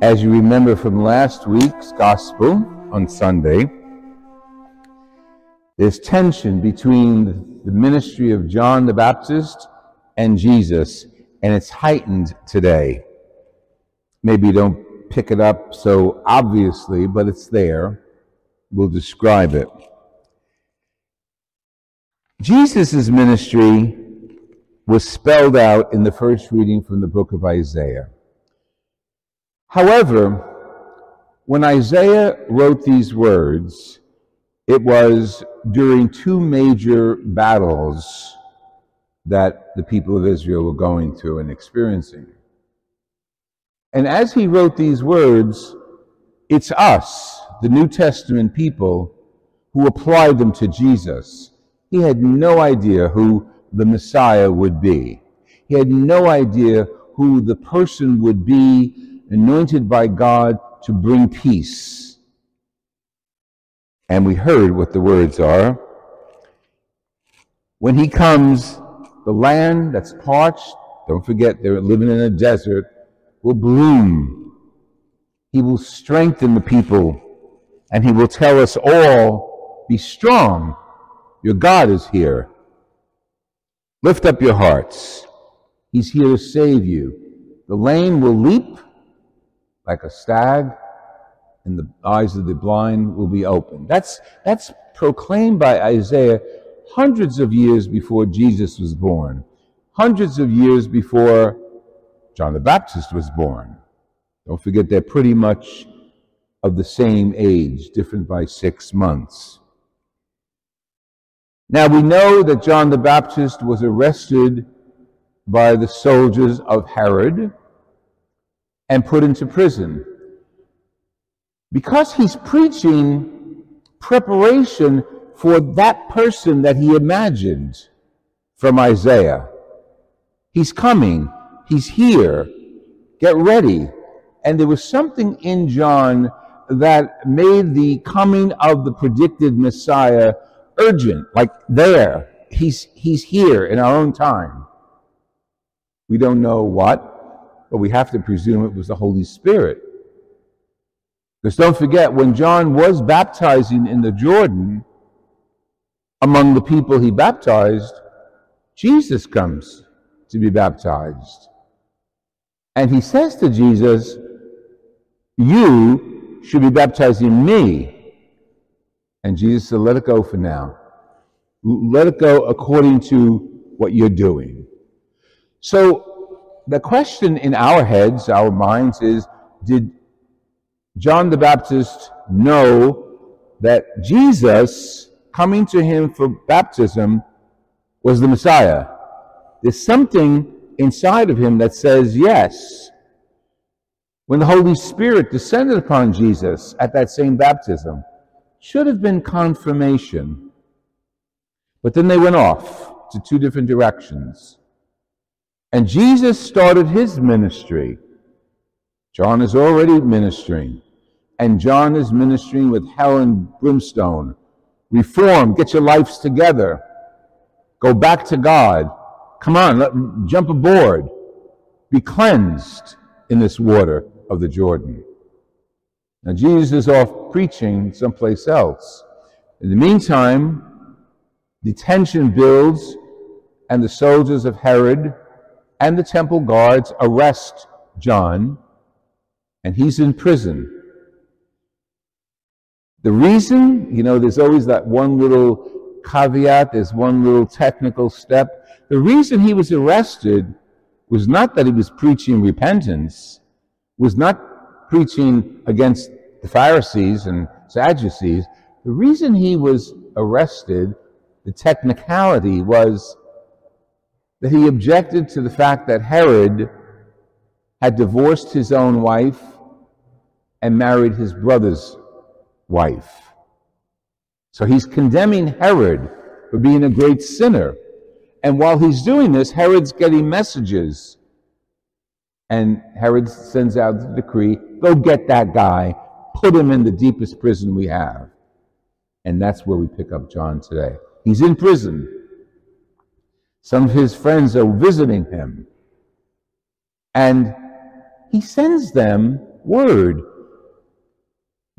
As you remember from last week's Gospel on Sunday, there's tension between the ministry of John the Baptist and Jesus, and it's heightened today. Maybe you don't pick it up so obviously, but it's there. We'll describe it. Jesus' ministry was spelled out in the first reading from the book of Isaiah. However, when Isaiah wrote these words, it was during two major battles that the people of Israel were going through and experiencing. And as he wrote these words, it's us, the New Testament people, who applied them to Jesus. He had no idea who the Messiah would be. He had no idea who the person would be anointed by God to bring peace. And we heard what the words are. When he comes, the land that's parched, don't forget they're living in a desert, will bloom. He will strengthen the people, and he will tell us all, be strong. Your God is here. Lift up your hearts. He's here to save you. The lame will leap like a stag, and the eyes of the blind will be opened. That's, that's proclaimed by Isaiah hundreds of years before Jesus was born, hundreds of years before John the Baptist was born. Don't forget they're pretty much of the same age, different by six months. Now we know that John the Baptist was arrested by the soldiers of Herod and put into prison. Because he's preaching preparation for that person that he imagined from Isaiah. He's coming. He's here. Get ready. And there was something in John that made the coming of the predicted Messiah urgent, like there. He's, he's here in our own time. We don't know what, but we have to presume it was the Holy Spirit. Because don't forget, when John was baptizing in the Jordan, among the people he baptized, Jesus comes to be baptized. And he says to Jesus, You should be baptizing me. And Jesus said, Let it go for now. Let it go according to what you're doing. So the question in our heads, our minds is Did John the Baptist know that Jesus coming to him for baptism was the Messiah? There's something inside of him that says yes. When the Holy Spirit descended upon Jesus at that same baptism, should have been confirmation. But then they went off to two different directions. And Jesus started his ministry. John is already ministering. And John is ministering with hell and brimstone. Reform, get your lives together. Go back to God. Come on, let, jump aboard. Be cleansed in this water of the Jordan. Now, Jesus is off preaching someplace else. In the meantime, the tension builds, and the soldiers of Herod and the temple guards arrest John, and he's in prison. The reason, you know, there's always that one little caveat, there's one little technical step. The reason he was arrested was not that he was preaching repentance, was not preaching against the Pharisees and Sadducees. The reason he was arrested, the technicality was that he objected to the fact that Herod had divorced his own wife and married his brother's wife. So he's condemning Herod for being a great sinner. And while he's doing this, Herod's getting messages. And Herod sends out the decree go get that guy, put him in the deepest prison we have. And that's where we pick up John today. He's in prison. Some of his friends are visiting him. And he sends them word.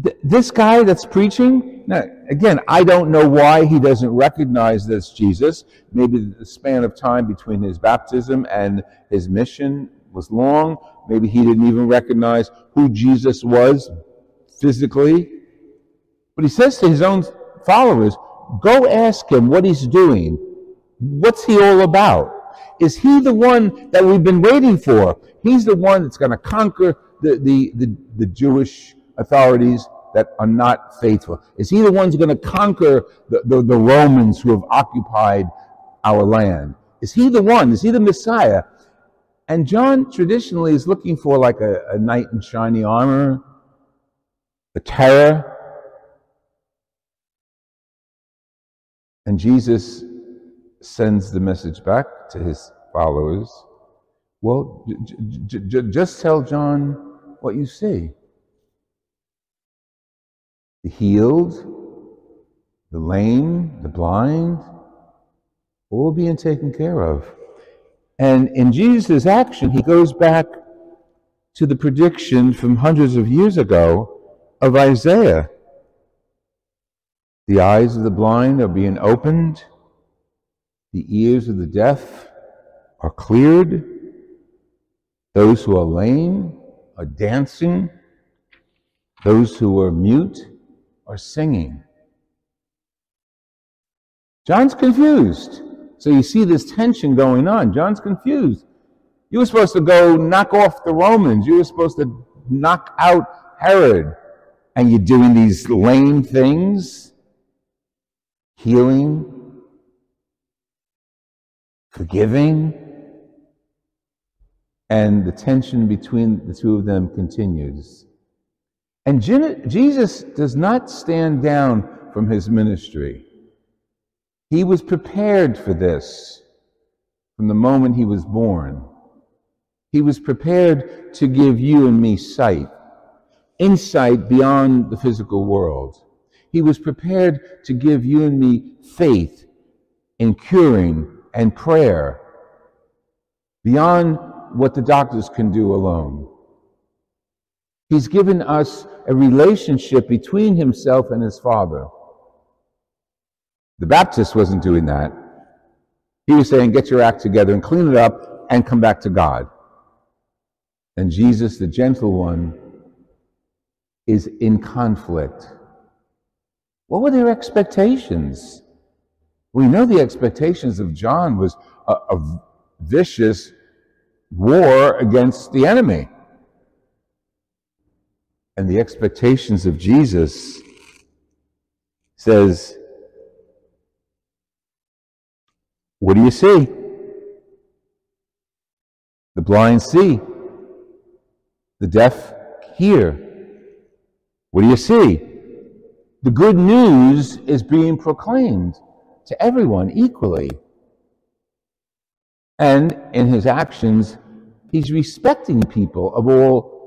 Th- this guy that's preaching, now, again, I don't know why he doesn't recognize this Jesus. Maybe the span of time between his baptism and his mission was long. Maybe he didn't even recognize who Jesus was physically. But he says to his own followers, go ask him what he's doing. What's he all about? Is he the one that we've been waiting for? He's the one that's going to conquer the, the, the, the Jewish authorities that are not faithful? Is he the one who's going to conquer the, the, the, Romans who have occupied our land? Is he the one? Is he the Messiah? And John traditionally is looking for like a, a knight in shiny armor, a terror. And Jesus sends the message back to his followers. Well, j- j- just tell John what you see. The healed, the lame, the blind, all being taken care of. And in Jesus' action, he goes back to the prediction from hundreds of years ago of Isaiah. The eyes of the blind are being opened, the ears of the deaf are cleared, those who are lame are dancing, those who are mute are singing. John's confused. So you see this tension going on. John's confused. You were supposed to go knock off the Romans. You were supposed to knock out Herod. And you're doing these lame things healing, forgiving. And the tension between the two of them continues. And Jesus does not stand down from his ministry. He was prepared for this from the moment he was born. He was prepared to give you and me sight, insight beyond the physical world. He was prepared to give you and me faith in curing and prayer beyond what the doctors can do alone. He's given us a relationship between himself and his Father. The Baptist wasn't doing that. He was saying, get your act together and clean it up and come back to God. And Jesus, the gentle one, is in conflict. What were their expectations? We know the expectations of John was a, a vicious war against the enemy. And the expectations of Jesus says, What do you see? The blind see. The deaf hear. What do you see? The good news is being proclaimed to everyone equally. And in his actions, he's respecting people of all,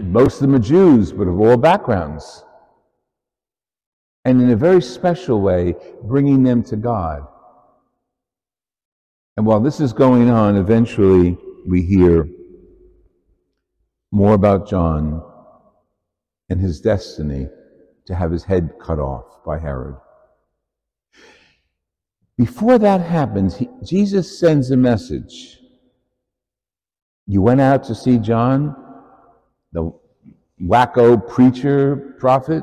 most of them are Jews, but of all backgrounds and in a very special way, bringing them to God. And while this is going on, eventually we hear more about John and his destiny to have his head cut off by Herod. Before that happens, he, Jesus sends a message. You went out to see John, the wacko preacher prophet.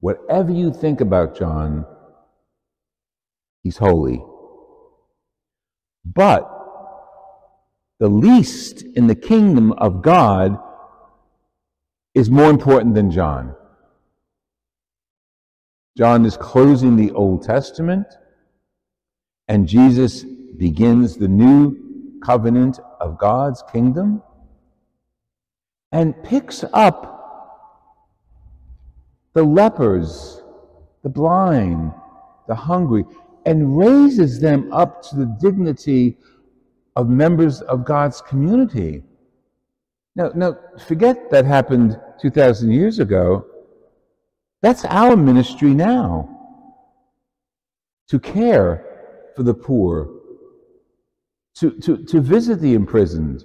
Whatever you think about John, he's holy. But the least in the kingdom of God is more important than John. John is closing the Old Testament, and Jesus begins the new covenant of God's kingdom and picks up the lepers, the blind, the hungry, and raises them up to the dignity of members of God's community. Now, now forget that happened 2,000 years ago. That's our ministry now. To care for the poor, to, to, to visit the imprisoned,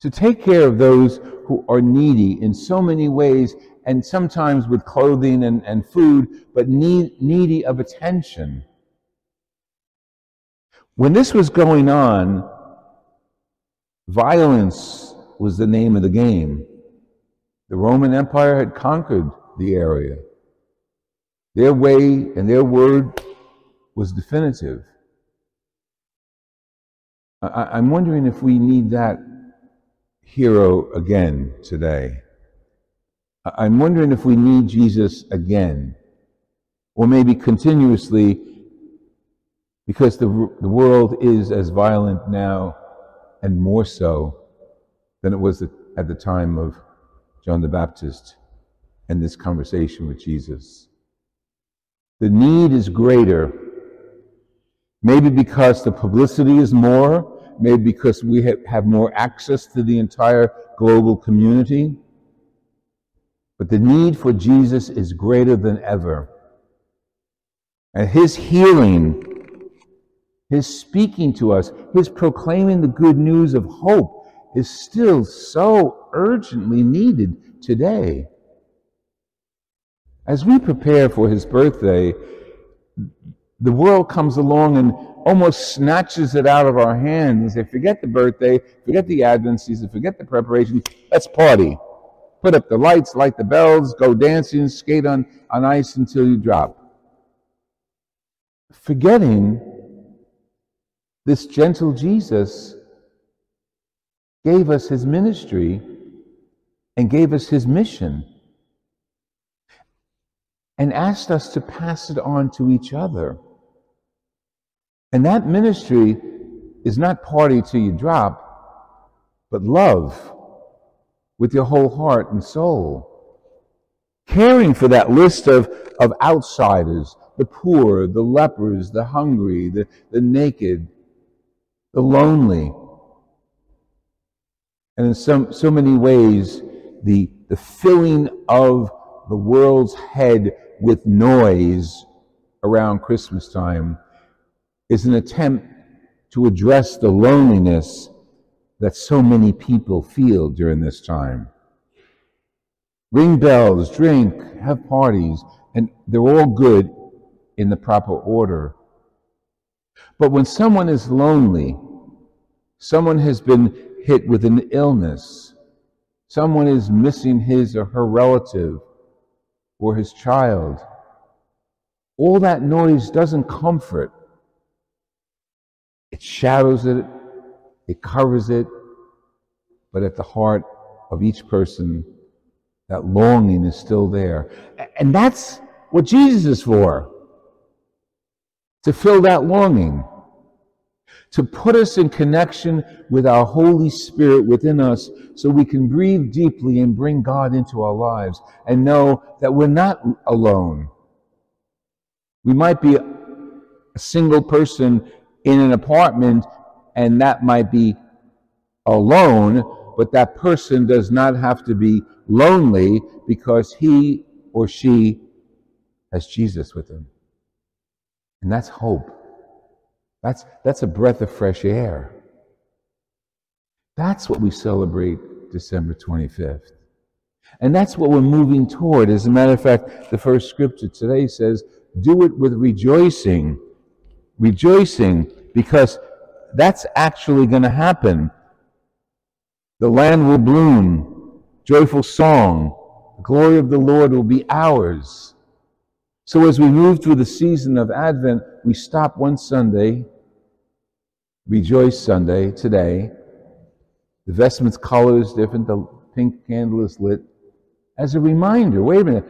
to take care of those who are needy in so many ways, and sometimes with clothing and, and food, but need, needy of attention. When this was going on, violence was the name of the game. The Roman Empire had conquered the area. Their way and their word was definitive. I, am wondering if we need that hero again today. I'm wondering if we need Jesus again, or maybe continuously, because the, the world is as violent now and more so than it was at the time of John the Baptist and this conversation with Jesus. The need is greater, maybe because the publicity is more, maybe because we have more access to the entire global community. But the need for Jesus is greater than ever. And his healing, his speaking to us, his proclaiming the good news of hope is still so urgently needed today. As we prepare for his birthday, the world comes along and almost snatches it out of our hands and say, forget the birthday, forget the Advent season, forget the preparation, let's party. Put up the lights, light the bells, go dancing, skate on, on ice until you drop. Forgetting this gentle Jesus gave us his ministry and gave us his mission and asked us to pass it on to each other. And that ministry is not party till you drop, but love with your whole heart and soul. Caring for that list of, of outsiders, the poor, the lepers, the hungry, the, the naked, the lonely. And in some, so many ways, the, the filling of the world's head with noise around Christmas time is an attempt to address the loneliness that so many people feel during this time. Ring bells, drink, have parties, and they're all good in the proper order. But when someone is lonely, someone has been hit with an illness, someone is missing his or her relative or his child, all that noise doesn't comfort. It shadows it, it covers it, but at the heart of each person, that longing is still there. And that's what Jesus is for to fill that longing, to put us in connection with our Holy Spirit within us so we can breathe deeply and bring God into our lives and know that we're not alone. We might be a single person in an apartment and that might be alone, but that person does not have to be lonely because he or she has Jesus with them. And that's hope. That's, that's a breath of fresh air. That's what we celebrate December 25th. And that's what we're moving toward. As a matter of fact, the first scripture today says, do it with rejoicing rejoicing because that's actually going to happen. The land will bloom, joyful song, the glory of the Lord will be ours. So as we move through the season of Advent, we stop one Sunday, Rejoice Sunday today. The vestments color is different, the pink candle is lit, as a reminder wait a minute,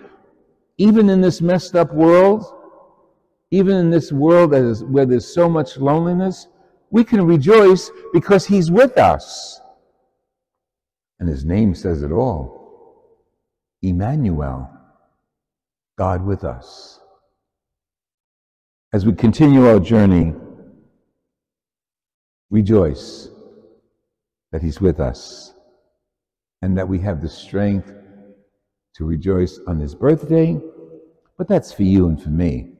even in this messed up world, even in this world where there's so much loneliness, we can rejoice because He's with us. And His name says it all Emmanuel, God with us. As we continue our journey, rejoice that He's with us and that we have the strength to rejoice on His birthday. But that's for you and for me.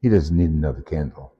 He doesn't need another candle.